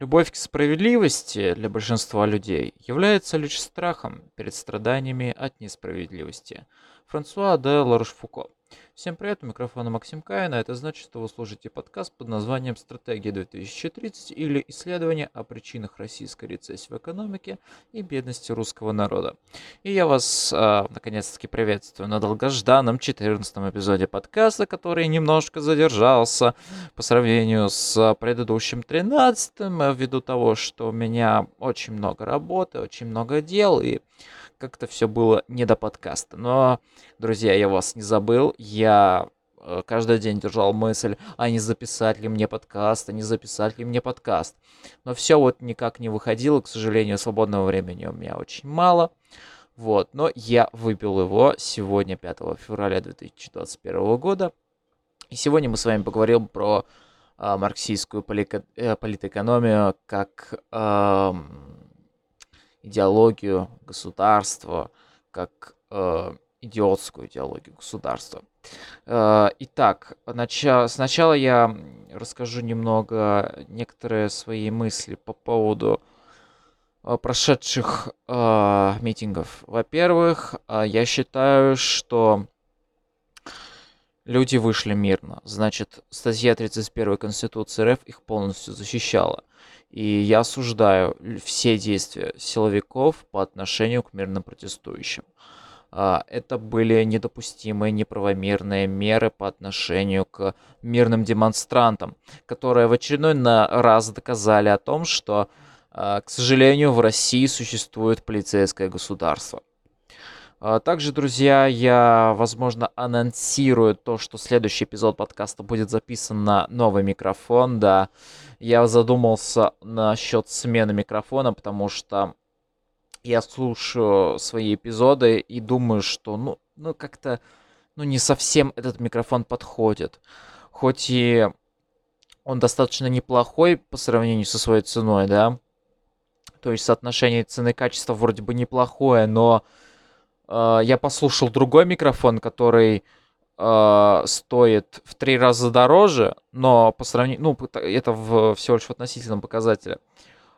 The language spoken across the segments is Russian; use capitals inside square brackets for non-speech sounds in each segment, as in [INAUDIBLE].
Любовь к справедливости для большинства людей является лишь страхом перед страданиями от несправедливости. Франсуа де Ларош-Фуко Всем привет, у микрофона Максим Каина. Это значит, что вы слушаете подкаст под названием «Стратегия 2030» или «Исследование о причинах российской рецессии в экономике и бедности русского народа». И я вас, э, наконец-таки, приветствую на долгожданном 14 эпизоде подкаста, который немножко задержался по сравнению с предыдущим 13 ввиду того, что у меня очень много работы, очень много дел, и как-то все было не до подкаста. Но, друзья, я вас не забыл. Я э, каждый день держал мысль, а не записать ли мне подкаст, а не записать ли мне подкаст. Но все вот никак не выходило, к сожалению, свободного времени у меня очень мало. Вот, но я выпил его сегодня, 5 февраля 2021 года. И сегодня мы с вами поговорим про э, марксистскую э, политэкономию как э, идеологию государства, как э, идиотскую идеологию государства. Э, итак, нача- сначала я расскажу немного некоторые свои мысли по поводу э, прошедших э, митингов. Во-первых, э, я считаю, что люди вышли мирно. Значит, статья 31 Конституции РФ их полностью защищала. И я осуждаю все действия силовиков по отношению к мирным протестующим. А, это были недопустимые, неправомерные меры по отношению к мирным демонстрантам, которые в очередной раз доказали о том, что, а, к сожалению, в России существует полицейское государство. А, также, друзья, я, возможно, анонсирую то, что следующий эпизод подкаста будет записан на новый микрофон, да. Я задумался насчет смены микрофона, потому что я слушаю свои эпизоды и думаю, что, ну, ну как-то, ну, не совсем этот микрофон подходит. Хоть и он достаточно неплохой по сравнению со своей ценой, да. То есть соотношение цены и качества вроде бы неплохое, но я послушал другой микрофон, который uh, стоит в три раза дороже, но по сравнению, ну, это в, всего лишь в относительном показателе.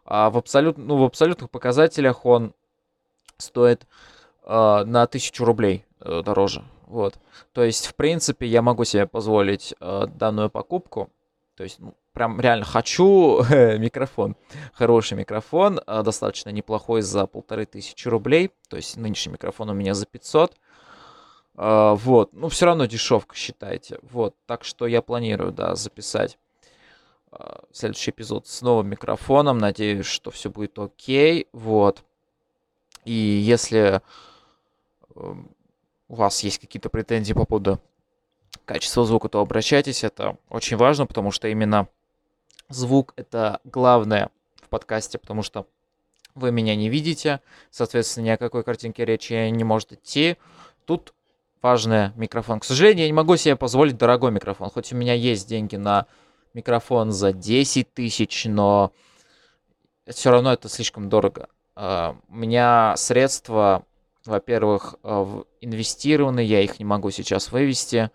А в, абсолют, ну, в абсолютных показателях он стоит uh, на тысячу рублей uh, дороже. Вот. То есть, в принципе, я могу себе позволить uh, данную покупку. То есть, ну, прям реально хочу [LAUGHS] микрофон. Хороший микрофон, а, достаточно неплохой за полторы тысячи рублей. То есть нынешний микрофон у меня за 500. А, вот, ну все равно дешевка, считайте. Вот, так что я планирую, да, записать а, следующий эпизод с новым микрофоном. Надеюсь, что все будет окей. Вот. И если эм, у вас есть какие-то претензии по поводу качества звука, то обращайтесь. Это очень важно, потому что именно Звук — это главное в подкасте, потому что вы меня не видите, соответственно, ни о какой картинке речи не может идти. Тут важный микрофон. К сожалению, я не могу себе позволить дорогой микрофон, хоть у меня есть деньги на микрофон за 10 тысяч, но все равно это слишком дорого. А, у меня средства, во-первых, а, инвестированы, я их не могу сейчас вывести,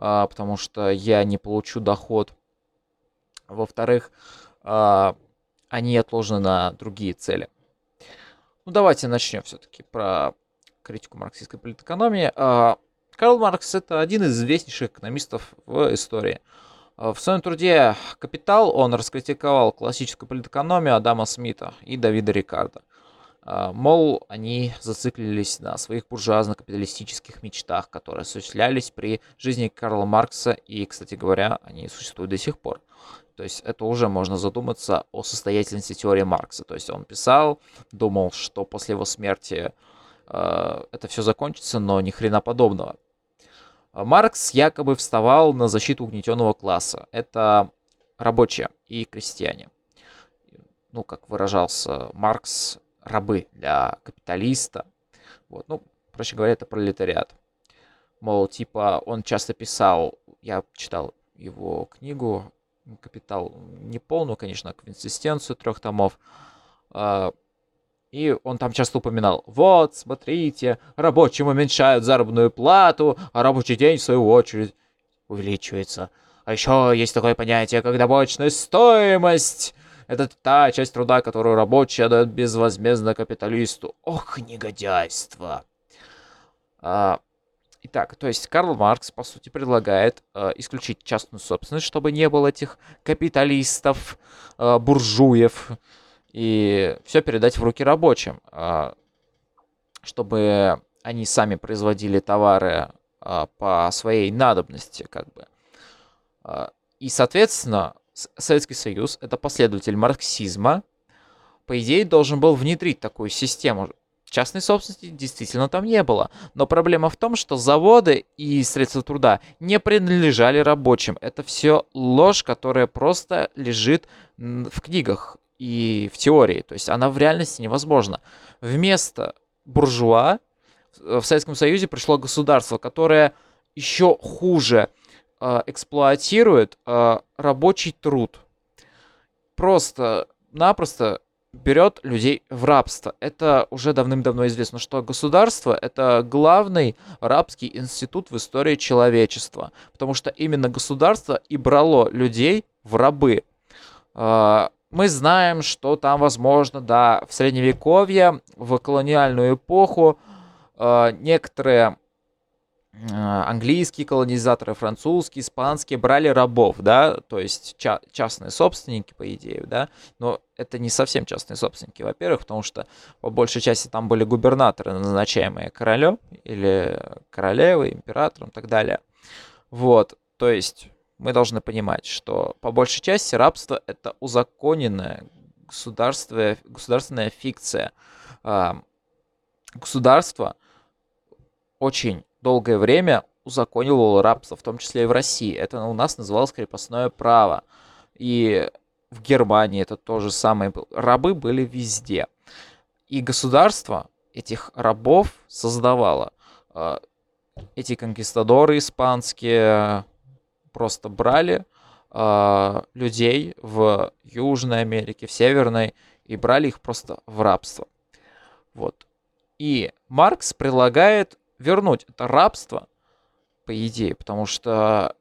потому что я не получу доход во-вторых, а, они отложены на другие цели. Ну, давайте начнем все-таки про критику марксистской политэкономии. А, Карл Маркс это один из известнейших экономистов в истории. А, в своем труде «Капитал» он раскритиковал классическую политэкономию Адама Смита и Давида Рикардо. Мол, они зациклились на своих буржуазно-капиталистических мечтах, которые осуществлялись при жизни Карла Маркса, и, кстати говоря, они существуют до сих пор. То есть это уже можно задуматься о состоятельности теории Маркса. То есть он писал, думал, что после его смерти э, это все закончится, но ни хрена подобного. Маркс якобы вставал на защиту угнетенного класса. Это рабочие и крестьяне. Ну, как выражался Маркс, рабы для капиталиста. Вот, ну, проще говоря, это пролетариат. Мол, типа, он часто писал, я читал его книгу капитал не полную, конечно, консистенцию трех томов. А, и он там часто упоминал, вот, смотрите, рабочим уменьшают заработную плату, а рабочий день, в свою очередь, увеличивается. А еще есть такое понятие, как добавочная стоимость. Это та часть труда, которую рабочий отдает безвозмездно капиталисту. Ох, негодяйство. А, итак, то есть Карл Маркс, по сути, предлагает э, исключить частную собственность, чтобы не было этих капиталистов, э, буржуев, и все передать в руки рабочим, э, чтобы они сами производили товары э, по своей надобности, как бы. Э, и, соответственно, Советский Союз, это последователь марксизма, по идее, должен был внедрить такую систему. Частной собственности действительно там не было. Но проблема в том, что заводы и средства труда не принадлежали рабочим. Это все ложь, которая просто лежит в книгах и в теории. То есть она в реальности невозможна. Вместо буржуа в Советском Союзе пришло государство, которое еще хуже эксплуатирует э, рабочий труд. Просто-напросто берет людей в рабство. Это уже давным-давно известно, что государство — это главный рабский институт в истории человечества, потому что именно государство и брало людей в рабы. А, мы знаем, что там, возможно, да, в Средневековье, в колониальную эпоху а, некоторые а, английские колонизаторы, французские, испанские брали рабов, да, то есть ча- частные собственники, по идее, да, но это не совсем частные собственники, во-первых, потому что по большей части там были губернаторы, назначаемые королем или королевой, императором и так далее. Вот, то есть мы должны понимать, что по большей части рабство это узаконенная государственная, государственная фикция. А, государство очень долгое время узаконивал рабство, в том числе и в России. Это у нас называлось крепостное право. И в Германии это то же самое. Рабы были везде. И государство этих рабов создавало. А, эти конкистадоры испанские просто брали а, людей в Южной Америке, в Северной, и брали их просто в рабство. Вот. И Маркс предлагает вернуть это рабство, по идее, потому что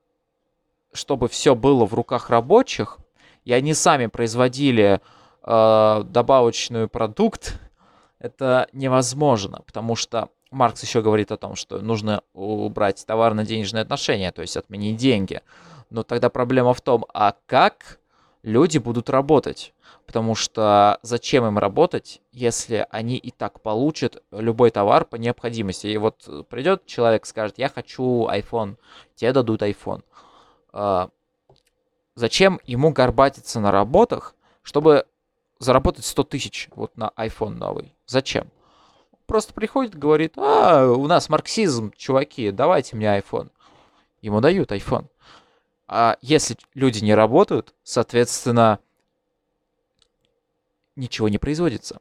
чтобы все было в руках рабочих, и они сами производили э, добавочный продукт, это невозможно, потому что Маркс еще говорит о том, что нужно убрать товарно-денежные отношения, то есть отменить деньги. Но тогда проблема в том, а как люди будут работать? Потому что зачем им работать, если они и так получат любой товар по необходимости? И вот придет человек, скажет, я хочу iPhone, тебе дадут iPhone. А, зачем ему горбатиться на работах, чтобы заработать 100 тысяч вот на iPhone новый? Зачем? Просто приходит, говорит, а, у нас марксизм, чуваки, давайте мне iPhone. Ему дают iPhone. А если люди не работают, соответственно, ничего не производится.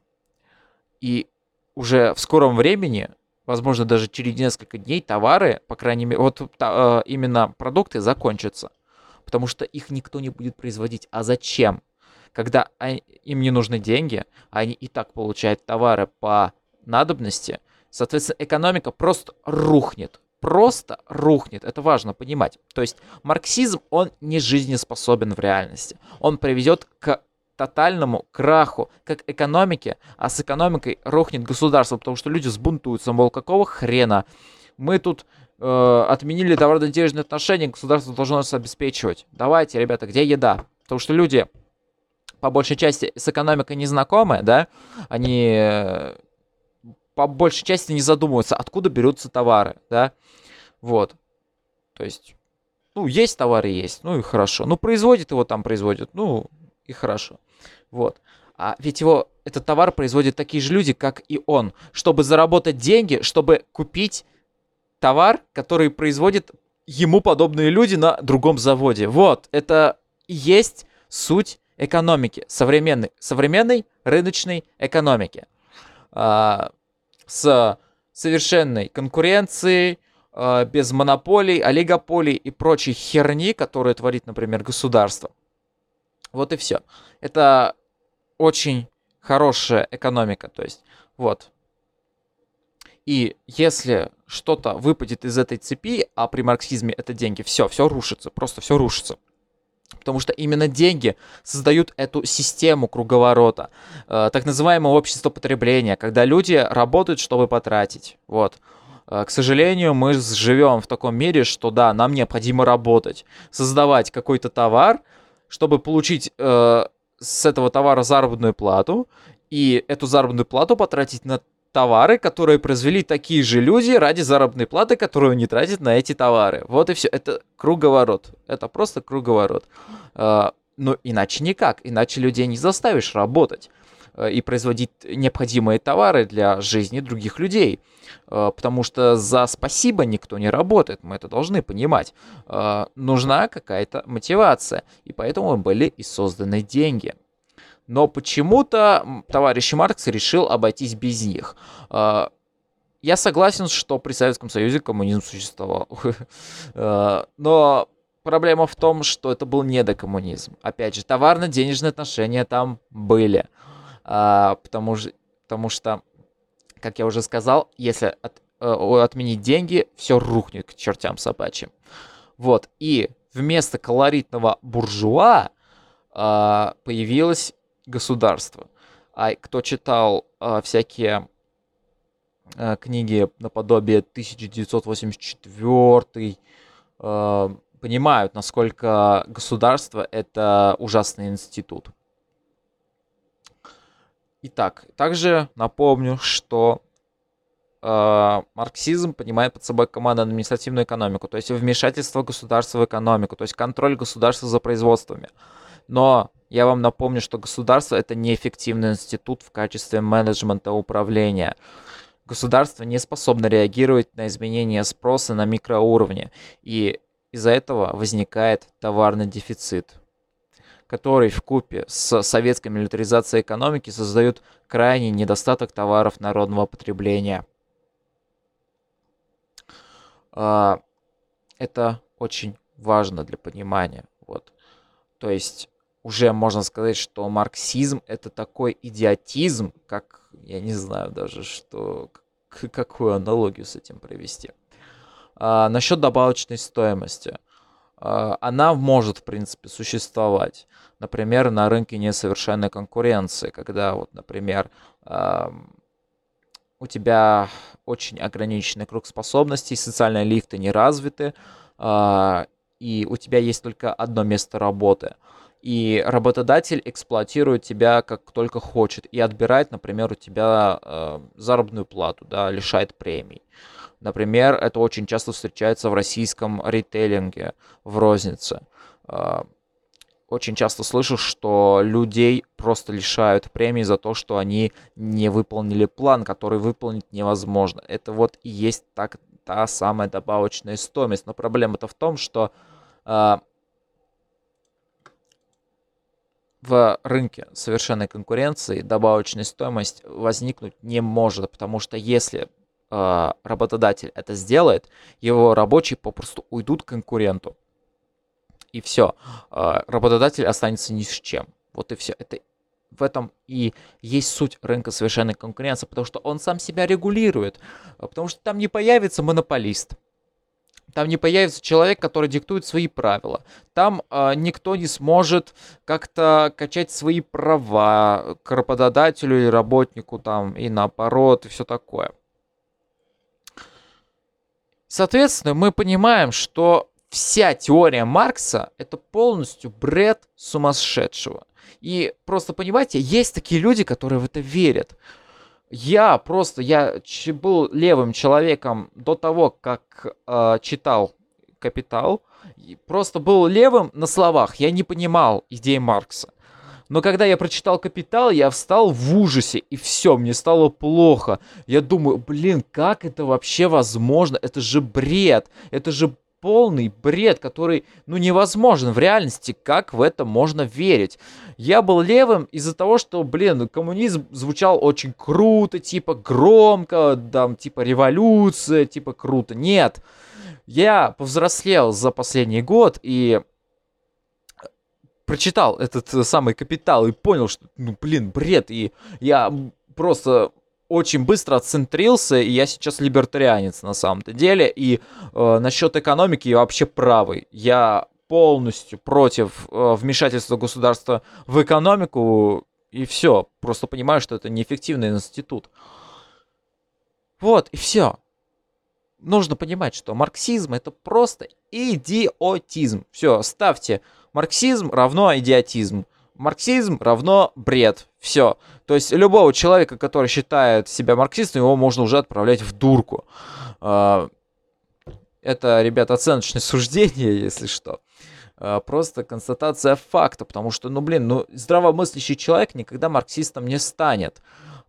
И уже в скором времени, возможно, даже через несколько дней, товары, по крайней мере, вот та, э, именно продукты закончатся. Потому что их никто не будет производить. А зачем? Когда им не нужны деньги, они и так получают товары по надобности, соответственно, экономика просто рухнет. Просто рухнет. Это важно понимать. То есть марксизм, он не жизнеспособен в реальности. Он приведет к тотальному краху как экономики, а с экономикой рухнет государство, потому что люди сбунтуются, мол, какого хрена мы тут э, отменили товарно-денежные отношения, государство должно нас обеспечивать. Давайте, ребята, где еда? Потому что люди по большей части с экономикой не знакомы, да, они э, по большей части не задумываются, откуда берутся товары, да, вот. То есть, ну, есть товары, есть, ну и хорошо. Ну, производит его там, производит, ну и хорошо. Вот. А ведь его, этот товар производят такие же люди, как и он, чтобы заработать деньги, чтобы купить товар, который производят ему подобные люди на другом заводе. Вот, это и есть суть экономики, современной, современной рыночной экономики. А, с совершенной конкуренцией, а, без монополий, олигополий и прочей херни, которую творит, например, государство. Вот и все. Это очень хорошая экономика, то есть, вот. И если что-то выпадет из этой цепи, а при марксизме это деньги, все, все рушится, просто все рушится. Потому что именно деньги создают эту систему круговорота, э, так называемое общество потребления, когда люди работают, чтобы потратить. Вот. Э, к сожалению, мы живем в таком мире, что да, нам необходимо работать, создавать какой-то товар, чтобы получить э, с этого товара заработную плату, и эту заработную плату потратить на товары, которые произвели такие же люди ради заработной платы, которую они тратят на эти товары. Вот и все. Это круговорот. Это просто круговорот. А, но иначе никак. Иначе людей не заставишь работать а, и производить необходимые товары для жизни других людей. А, потому что за спасибо никто не работает, мы это должны понимать. Нужна какая-то мотивация, и поэтому были и созданы деньги. Но почему-то товарищ Маркс решил обойтись без них. А, я согласен, что при Советском Союзе коммунизм существовал. [LAUGHS] А, но проблема в том, что это был недокоммунизм. Опять же, товарно-денежные отношения там были. А, потому, потому что, как я уже сказал, если от, э, отменить деньги, все рухнет к чертям собачьим. Вот. И вместо колоритного буржуа появилась государства. А кто читал а, всякие а, книги наподобие 1984, а, понимают, насколько государство это ужасный институт. Итак, также напомню, что э, марксизм понимает под собой командно-административную экономику, то есть вмешательство государства в экономику, то есть контроль государства за производствами. Но я вам напомню, что государство это неэффективный институт в качестве менеджмента управления. Государство не способно реагировать на изменения спроса на микроуровне, и из-за этого возникает товарный дефицит, который в купе с советской милитаризацией экономики создает крайний недостаток товаров народного потребления. А, это очень важно для понимания. Вот. То есть уже можно сказать, что марксизм это такой идиотизм, как, я не знаю даже, что, какую аналогию с этим провести. А, насчет добавочной стоимости. А, она может, в принципе, существовать. Например, на рынке несовершенной конкуренции, когда, вот, например, а, у тебя очень ограниченный круг способностей, социальные лифты не развиты, а, и у тебя есть только одно место работы – и работодатель эксплуатирует тебя как только хочет и отбирает, например, у тебя э, заработную плату, да, лишает премий. Например, это очень часто встречается в российском ритейлинге, в рознице. Э, очень часто слышу, что людей просто лишают премий за то, что они не выполнили план, который выполнить невозможно. Это вот и есть так, та самая добавочная стоимость. Но проблема-то в том, что э, в рынке совершенной конкуренции добавочная стоимость возникнуть не может, потому что если э, работодатель это сделает, его рабочие попросту уйдут к конкуренту. И все. Э, работодатель останется ни с чем. Вот и все. Это в этом и есть суть рынка совершенной конкуренции, потому что он сам себя регулирует, потому что там не появится монополист, там не появится человек, который диктует свои правила. Там э, никто не сможет как-то качать свои права к работодателю или работнику там и наоборот и все такое. Соответственно, мы понимаем, что вся теория Маркса это полностью бред сумасшедшего. И просто понимаете, есть такие люди, которые в это верят. Я просто, я был левым человеком до того, как э, читал «Капитал». Просто был левым на словах, я не понимал идеи Маркса. Но когда я прочитал «Капитал», я встал в ужасе, и все, мне стало плохо. Я думаю, блин, как это вообще возможно? Это же бред, это же полный бред, который, ну, невозможен в реальности. Как в это можно верить? Я был левым из-за того, что, блин, коммунизм звучал очень круто, типа громко, там, типа революция, типа круто. Нет. Я повзрослел за последний год и прочитал этот самый «Капитал» и понял, что, ну, блин, бред. И я просто очень быстро отцентрился, и я сейчас либертарианец на самом-то деле. И э, насчет экономики я вообще правый. Я полностью против э, вмешательства государства в экономику, и все. Просто понимаю, что это неэффективный институт. Вот, и все. Нужно понимать, что марксизм это просто идиотизм. Все, ставьте марксизм равно идиотизм. Марксизм равно бред. Все. То есть любого человека, который считает себя марксистом, его можно уже отправлять в дурку. А, это, ребят, оценочное суждение, [LAUGHS] если что. А, просто констатация факта, потому что, ну, блин, ну, здравомыслящий человек никогда марксистом не станет.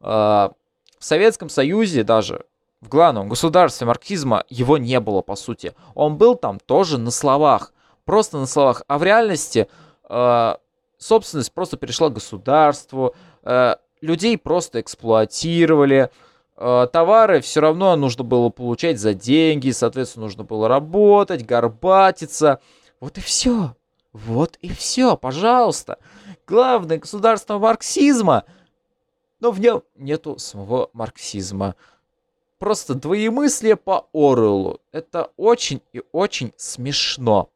А, в Советском Союзе даже, в главном государстве марксизма, его не было, по сути. Он был там тоже на словах, просто на словах, а в реальности собственность просто перешла к государству, э, людей просто эксплуатировали, э, товары все равно нужно было получать за деньги, соответственно, нужно было работать, горбатиться. Вот и все. Вот и все, пожалуйста. Главное государство марксизма – но в нем нету самого марксизма. Просто двоемыслие по Оруэллу. Это очень и очень смешно.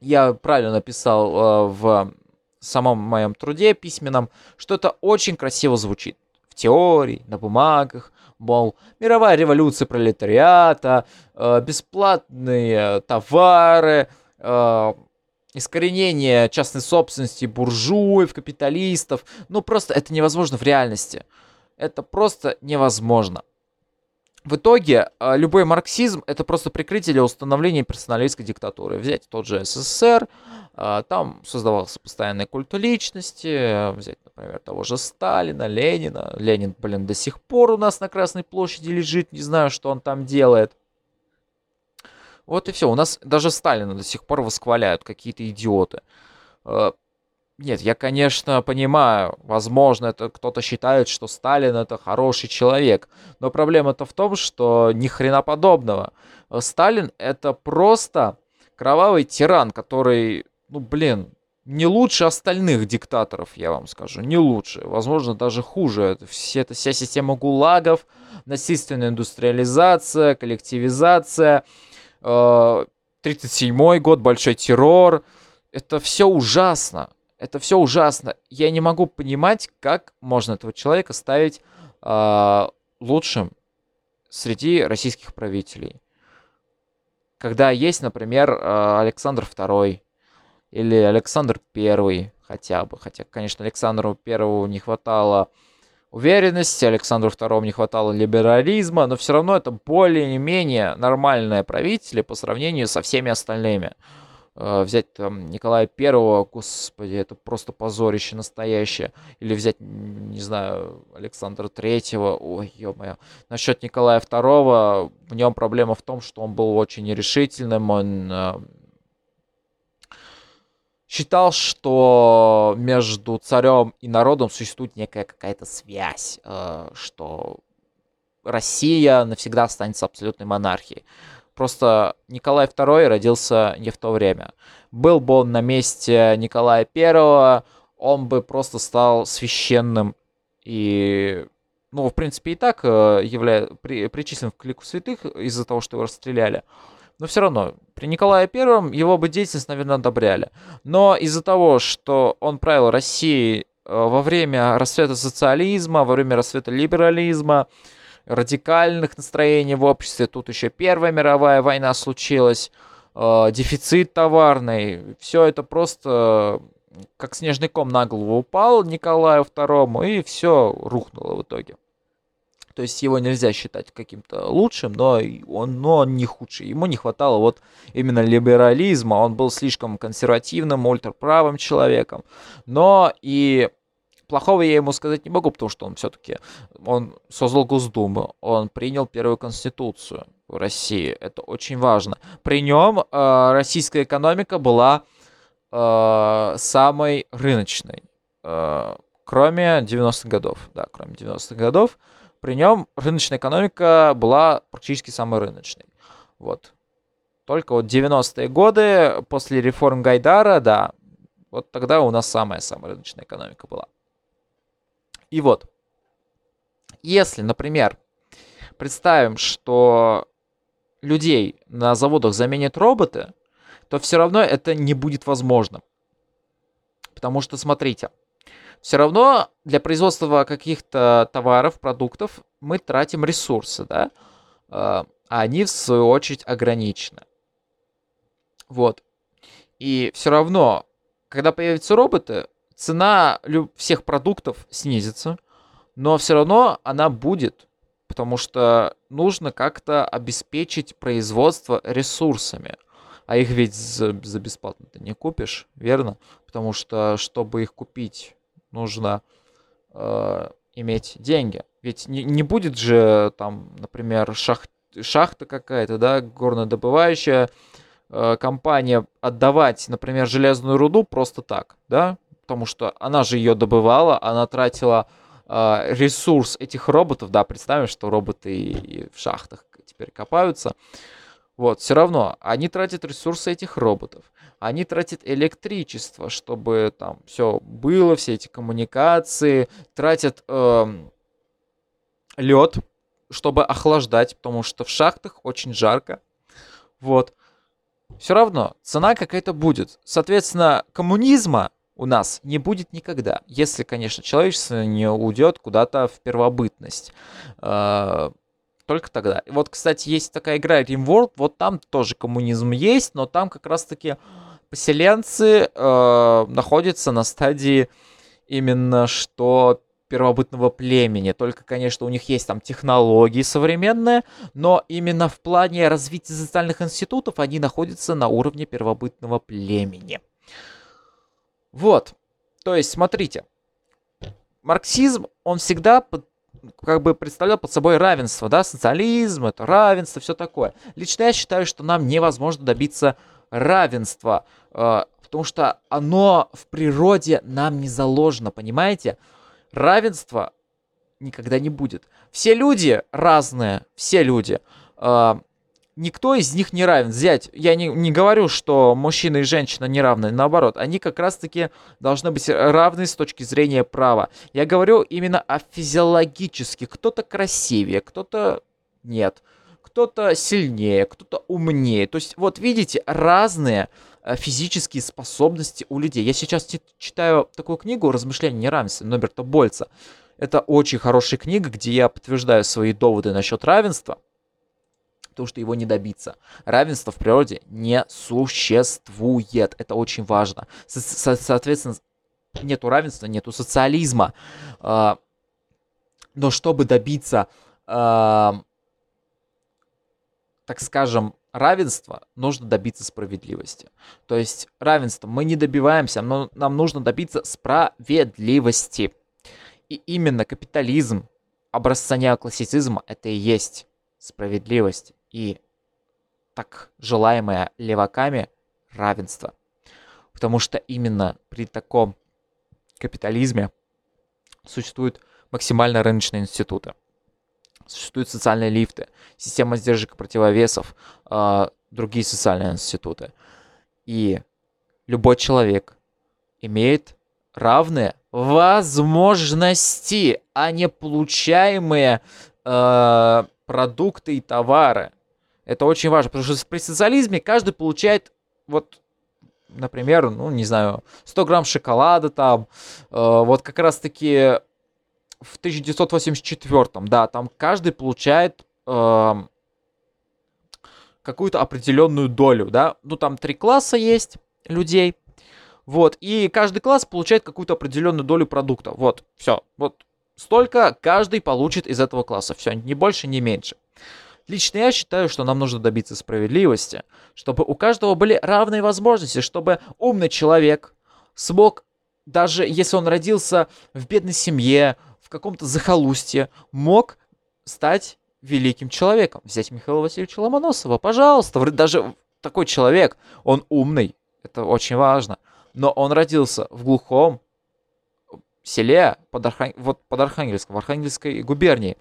Я правильно написал э, в самом моем труде письменном, что это очень красиво звучит. В теории, на бумагах, мол, мировая революция пролетариата, э, бесплатные товары, э, искоренение частной собственности буржуев, капиталистов. Ну, просто это невозможно в реальности. Это просто невозможно. В итоге, а, любой марксизм — это просто прикрытие для установления персоналистской диктатуры. Взять тот же СССР, а, там создавался постоянный культ личности, взять, например, того же Сталина, Ленина. Ленин, блин, до сих пор у нас на Красной площади лежит, не знаю, что он там делает. Вот и все. У нас даже Сталина до сих пор восхваляют какие-то идиоты. Э, нет, я, конечно, понимаю, возможно, это кто-то считает, что Сталин это хороший человек, но проблема-то в том, что ни хрена подобного. Э, Сталин это просто кровавый тиран, который, ну блин, не лучше остальных диктаторов, я вам скажу, не лучше, возможно, даже хуже. Это, все, это вся система гулагов, насильственная индустриализация, коллективизация – 37 год, большой террор. Это все ужасно. Это все ужасно. Я не могу понимать, как можно этого человека ставить э, лучшим среди российских правителей. Когда есть, например, Александр II или Александр I хотя бы. Хотя, конечно, Александру Первому не хватало уверенности, Александру II не хватало либерализма, но все равно это более-менее нормальное правители по сравнению со всеми остальными. Э, взять там Николая Первого, господи, это просто позорище настоящее. Или взять, не знаю, Александра Третьего, ой, ё-моё. Насчет Николая Второго, в нем проблема в том, что он был очень нерешительным, он э, считал, что между царем и народом существует некая какая-то связь, э, что Россия навсегда останется абсолютной монархией. Просто Николай II родился не в то время. Был бы он на месте Николая I, он бы просто стал священным и, ну, в принципе, и так э, явля... при... причислен к лику святых из-за того, что его расстреляли. Но все равно, при Николае Первом его бы деятельность, наверное, одобряли. Но из-за того, что он правил Россией э, во время расцвета социализма, во время расцвета либерализма, радикальных настроений в обществе, тут еще Первая мировая война случилась, э, дефицит товарный, все это просто как снежный ком на голову упал Николаю Второму, и все рухнуло в итоге. То есть его нельзя считать каким-то лучшим, но он, но он не худший. Ему не хватало вот именно либерализма. Он был слишком консервативным, ультраправым человеком. Но и плохого я ему сказать не могу, потому что он все-таки он создал Госдуму, он принял первую конституцию в России. Это очень важно. При нем э, российская экономика была э, самой рыночной. Э, кроме 90-х годов. Да, кроме 90-х годов при нем рыночная экономика была практически самой рыночной. Вот. Только вот 90-е годы, после реформ Гайдара, да, вот тогда у нас самая-самая рыночная экономика была. И вот, если, например, представим, что людей на заводах заменят роботы, то все равно это не будет возможно. Потому что, смотрите, все равно для производства каких-то товаров, продуктов мы тратим ресурсы, да, а они, в свою очередь, ограничены. Вот. И все равно, когда появятся роботы, цена всех продуктов снизится, но все равно она будет, потому что нужно как-то обеспечить производство ресурсами. А их ведь за, за бесплатно ты не купишь, верно? Потому что, чтобы их купить, нужно э, иметь деньги. Ведь не, не будет же там, например, шахт, шахта какая-то, да, горнодобывающая э, компания отдавать, например, железную руду просто так, да, потому что она же ее добывала, она тратила э, ресурс этих роботов, да, представим, что роботы и в шахтах теперь копаются, вот, все равно, они тратят ресурсы этих роботов. Они тратят электричество, чтобы там все было, все эти коммуникации. Тратят э, эм, лед, чтобы охлаждать, потому что в шахтах очень жарко. Вот. Все равно цена какая-то будет. Соответственно, коммунизма у нас не будет никогда, если, конечно, человечество не уйдет куда-то в первобытность. Э, только тогда. Вот, кстати, есть такая игра RimWorld, вот там тоже коммунизм есть, но там как раз-таки поселенцы э, находятся на стадии именно что первобытного племени. Только, конечно, у них есть там технологии современные, но именно в плане развития социальных институтов они находятся на уровне первобытного племени. Вот. То есть, смотрите, марксизм, он всегда как бы представлял под собой равенство, да, социализм, это равенство, все такое. Лично я считаю, что нам невозможно добиться равенства, э, потому что оно в природе нам не заложено, понимаете? Равенства никогда не будет. Все люди разные, все люди. Э, никто из них не равен. Взять, я не, не говорю, что мужчина и женщина не равны, наоборот, они как раз-таки должны быть равны с точки зрения права. Я говорю именно о физиологически. Кто-то красивее, кто-то нет, кто-то сильнее, кто-то умнее. То есть, вот видите, разные э, физические способности у людей. Я сейчас читаю такую книгу «Размышления неравенства» Ноберта Больца. Это очень хорошая книга, где я подтверждаю свои доводы насчет равенства – потому что его не добиться. Равенства в природе не существует. Это очень важно. Со со соответственно, нету равенства, нету социализма. А, но чтобы добиться, а, так скажем, равенства, нужно добиться справедливости. То есть равенство мы не добиваемся, но нам нужно добиться справедливости. И именно капитализм образца неоклассицизма это и есть справедливость и так желаемое леваками равенство. Потому что именно при таком капитализме существуют максимально рыночные институты. Существуют социальные лифты, система сдержек и противовесов, э, другие социальные институты. И любой человек имеет равные возможности, а не получаемые э, продукты и товары. Это очень важно, потому что при социализме каждый получает вот например, ну, не знаю, 100 грамм шоколада там, э, вот как раз-таки в 1984, да, там каждый получает э, какую-то определенную долю, да, ну, там три класса есть людей, вот, и каждый класс получает какую-то определенную долю продукта, вот, все, вот, столько каждый получит из этого класса, все, ни больше, ни меньше. Лично я считаю, что нам нужно добиться справедливости, чтобы у каждого были равные возможности, чтобы умный человек смог, даже если он родился в бедной семье, в каком-то захолустье, мог стать великим человеком. Взять Михаила Васильевича Ломоносова, пожалуйста. Даже такой человек, он умный, это очень важно. Но он родился в глухом селе под, Архан... вот под Архангельском, в Архангельской губернии.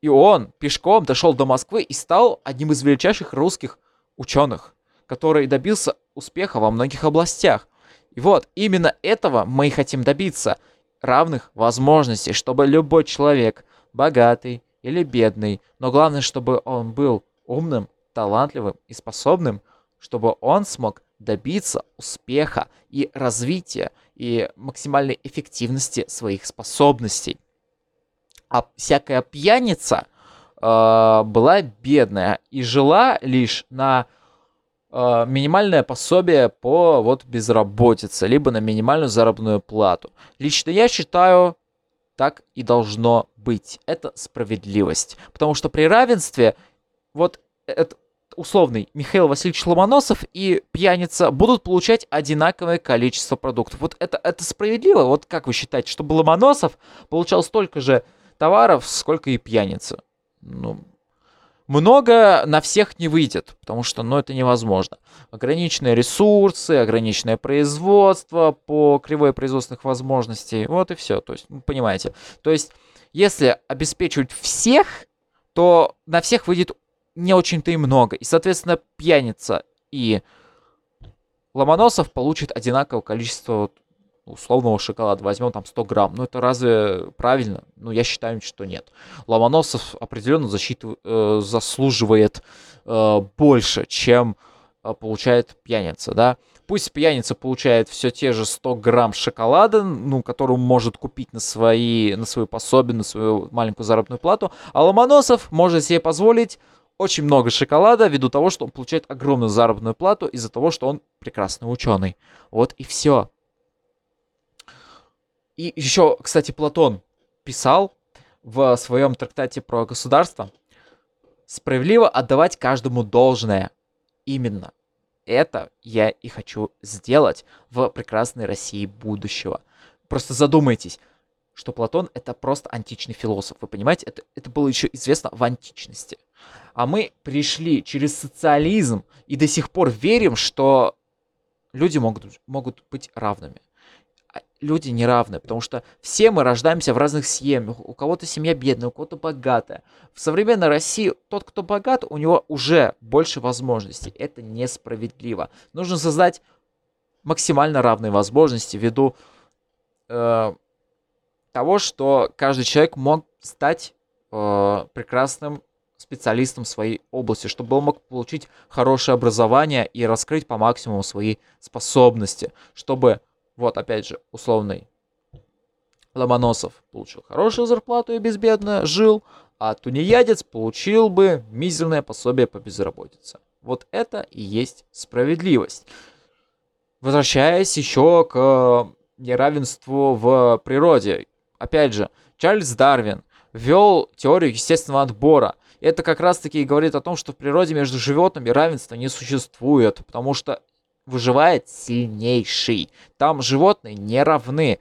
И он пешком дошел до Москвы и стал одним из величайших русских ученых, который добился успеха во многих областях. И вот именно этого мы и хотим добиться. Равных возможностей, чтобы любой человек, богатый или бедный, но главное, чтобы он был умным, талантливым и способным, чтобы он смог добиться успеха и развития и максимальной эффективности своих способностей. А всякая пьяница э, была бедная и жила лишь на э, минимальное пособие по вот безработице, либо на минимальную заработную плату. Лично я считаю, так и должно быть. Это справедливость. Потому что при равенстве вот это условный Михаил Васильевич Ломоносов и пьяница будут получать одинаковое количество продуктов. Вот это, это справедливо? Вот как вы считаете, чтобы Ломоносов получал столько же товаров, сколько и пьяница? Ну, много на всех не выйдет, потому что, ну, это невозможно. Ограниченные ресурсы, ограниченное производство по кривой производственных возможностей, вот и все. То есть, вы понимаете. То есть, если обеспечивать всех, то на всех выйдет не очень-то и много. И, соответственно, пьяница и Ломоносов получат одинаковое количество условного шоколада. Возьмем там 100 грамм. Ну, это разве правильно? Ну, я считаю, что нет. Ломоносов определенно защиту, э, заслуживает э, больше, чем э, получает пьяница, да. Пусть пьяница получает все те же 100 грамм шоколада, ну, которую может купить на, свои, на свою пособие, на свою маленькую заработную плату, а Ломоносов может себе позволить очень много шоколада ввиду того, что он получает огромную заработную плату из-за того, что он прекрасный ученый. Вот и все. И еще, кстати, Платон писал в своем трактате про государство справедливо отдавать каждому должное. Именно это я и хочу сделать в прекрасной России будущего. Просто задумайтесь, что Платон это просто античный философ. Вы понимаете, это, это было еще известно в античности. А мы пришли через социализм и до сих пор верим, что люди могут, могут быть равными. Люди не равны, потому что все мы рождаемся в разных семьях. У кого-то семья бедная, у кого-то богатая. В современной России тот, кто богат, у него уже больше возможностей. Это несправедливо. Нужно создать максимально равные возможности ввиду э, того, что каждый человек мог стать э, прекрасным специалистом в своей области, чтобы он мог получить хорошее образование и раскрыть по максимуму свои способности, чтобы, вот опять же, условный Ломоносов получил хорошую зарплату и безбедно жил, а тунеядец получил бы мизерное пособие по безработице. Вот это и есть справедливость. Возвращаясь еще к неравенству в природе. Опять же, Чарльз Дарвин ввел теорию естественного отбора – это как раз-таки говорит о том, что в природе между животными равенства не существует, потому что выживает сильнейший. Там животные не равны.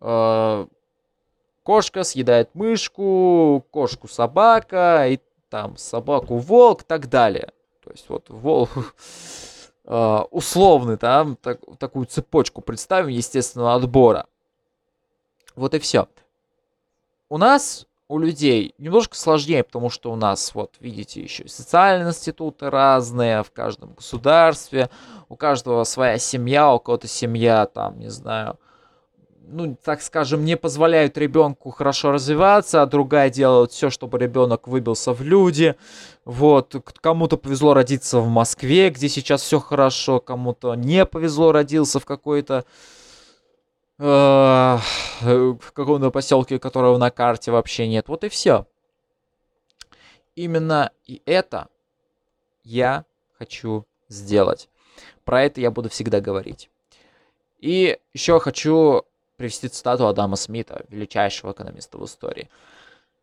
Э, кошка съедает мышку, кошку собака, и там собаку волк и так далее. То есть вот волк [LAUGHS] э, условный, там так, такую цепочку представим естественного отбора. Вот и все. У нас у людей немножко сложнее, потому что у нас, вот видите, еще социальные институты разные в каждом государстве, у каждого своя семья, у кого-то семья там, не знаю, ну, так скажем, не позволяют ребенку хорошо развиваться, а другая делает все, чтобы ребенок выбился в люди. Вот, кому-то повезло родиться в Москве, где сейчас все хорошо, кому-то не повезло родился в какой-то каком-то поселке, которого на карте вообще нет. Вот и все. Именно и это я хочу сделать. Про это я буду всегда говорить. И еще хочу привести цитату Адама Смита, величайшего экономиста в истории.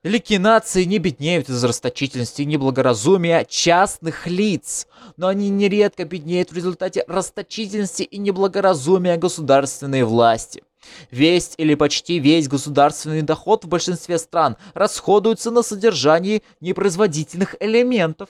Великие нации не беднеют из расточительности и неблагоразумия частных лиц, но они нередко беднеют в результате расточительности и неблагоразумия государственной власти. Весь или почти весь государственный доход в большинстве стран расходуется на содержание непроизводительных элементов.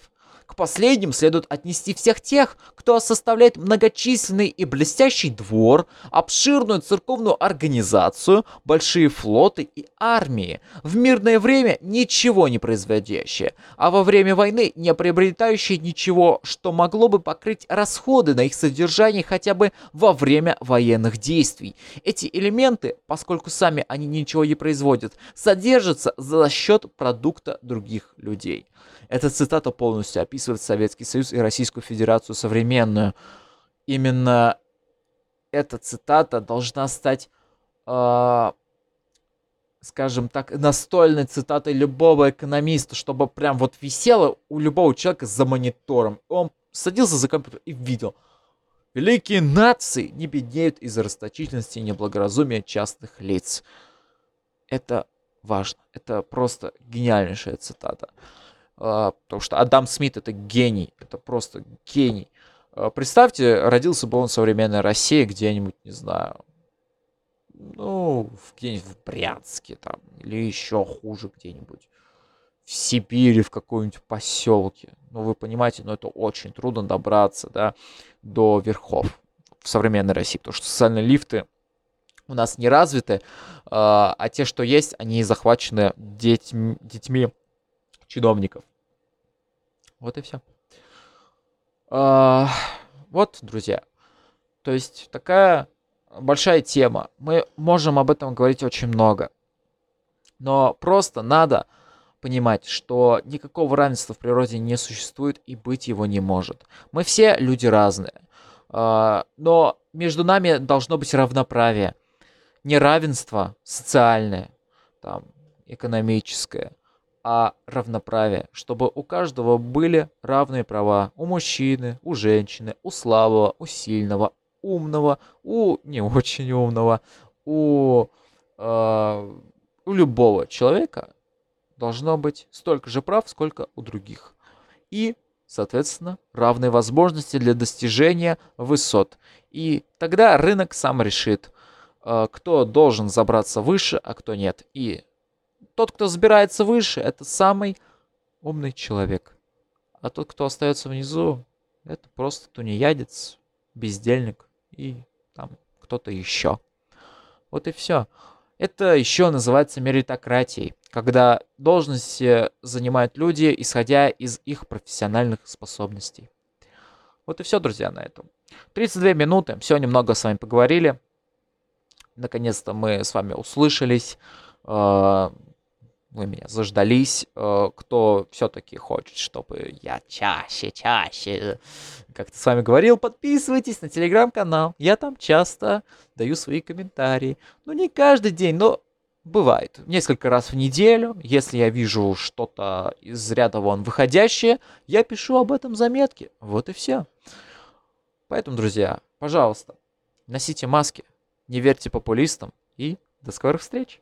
Последним следует отнести всех тех, кто составляет многочисленный и блестящий двор, обширную церковную организацию, большие флоты и армии, в мирное время ничего не производящие, а во время войны не приобретающие ничего, что могло бы покрыть расходы на их содержание хотя бы во время военных действий. Эти элементы, поскольку сами они ничего не производят, содержатся за счет продукта других людей. Эта цитата полностью описывает описывает Советский Союз и Российскую Федерацию современную. Именно эта цитата должна стать, э, скажем так, настольной цитатой любого экономиста, чтобы прям вот висела у любого человека за монитором. Он садился за компьютер и видел. Великие нации не беднеют из-за расточительности и неблагоразумия частных лиц. Это важно. Это просто гениальнейшая цитата. А, потому что Адам Смит это гений. Это просто гений. А, представьте, родился бы он в современной России где-нибудь, не знаю, ну, где-нибудь в Брянске там, или еще хуже где-нибудь в Сибири, в каком-нибудь поселке. Ну, вы понимаете, но ну, это очень трудно добраться, да, до верхов в современной России, потому что социальные лифты у нас не развиты, а, а те, что есть, они захвачены детьми, детьми чиновников. Вот и все. А, вот, друзья. То есть такая большая тема. Мы можем об этом говорить очень много. Но просто надо понимать, что никакого равенства в природе не существует и быть его не может. Мы все люди разные, а, но между нами должно быть равноправие. Не равенство социальное, там, экономическое, а равноправие, чтобы у каждого были равные права. У мужчины, у женщины, у слабого, у сильного, умного, у не [LAUGHS] очень умного, у, э, у любого человека должно быть столько же прав, сколько у других. И, соответственно, равные возможности для достижения высот. И тогда рынок сам решит, э, кто должен забраться выше, а кто нет. И тот, кто забирается выше, это самый умный человек. А тот, кто остается внизу, это просто тунеядец, бездельник и там кто-то еще. Вот и все. Это еще называется меритократией, когда должности занимают люди, исходя из их профессиональных способностей. Вот и все, друзья, на этом. 32 минуты, все немного с вами поговорили. Наконец-то мы с вами услышались. Вы меня заждались, э, кто все-таки хочет, чтобы я чаще, чаще как-то с вами говорил, подписывайтесь на телеграм-канал. Я там часто даю свои комментарии. Ну, не каждый день, но бывает. Несколько раз в неделю, если я вижу что-то из ряда вон выходящее, я пишу об этом заметки. Вот и все. Поэтому, друзья, пожалуйста, носите маски, не верьте популистам и до скорых встреч.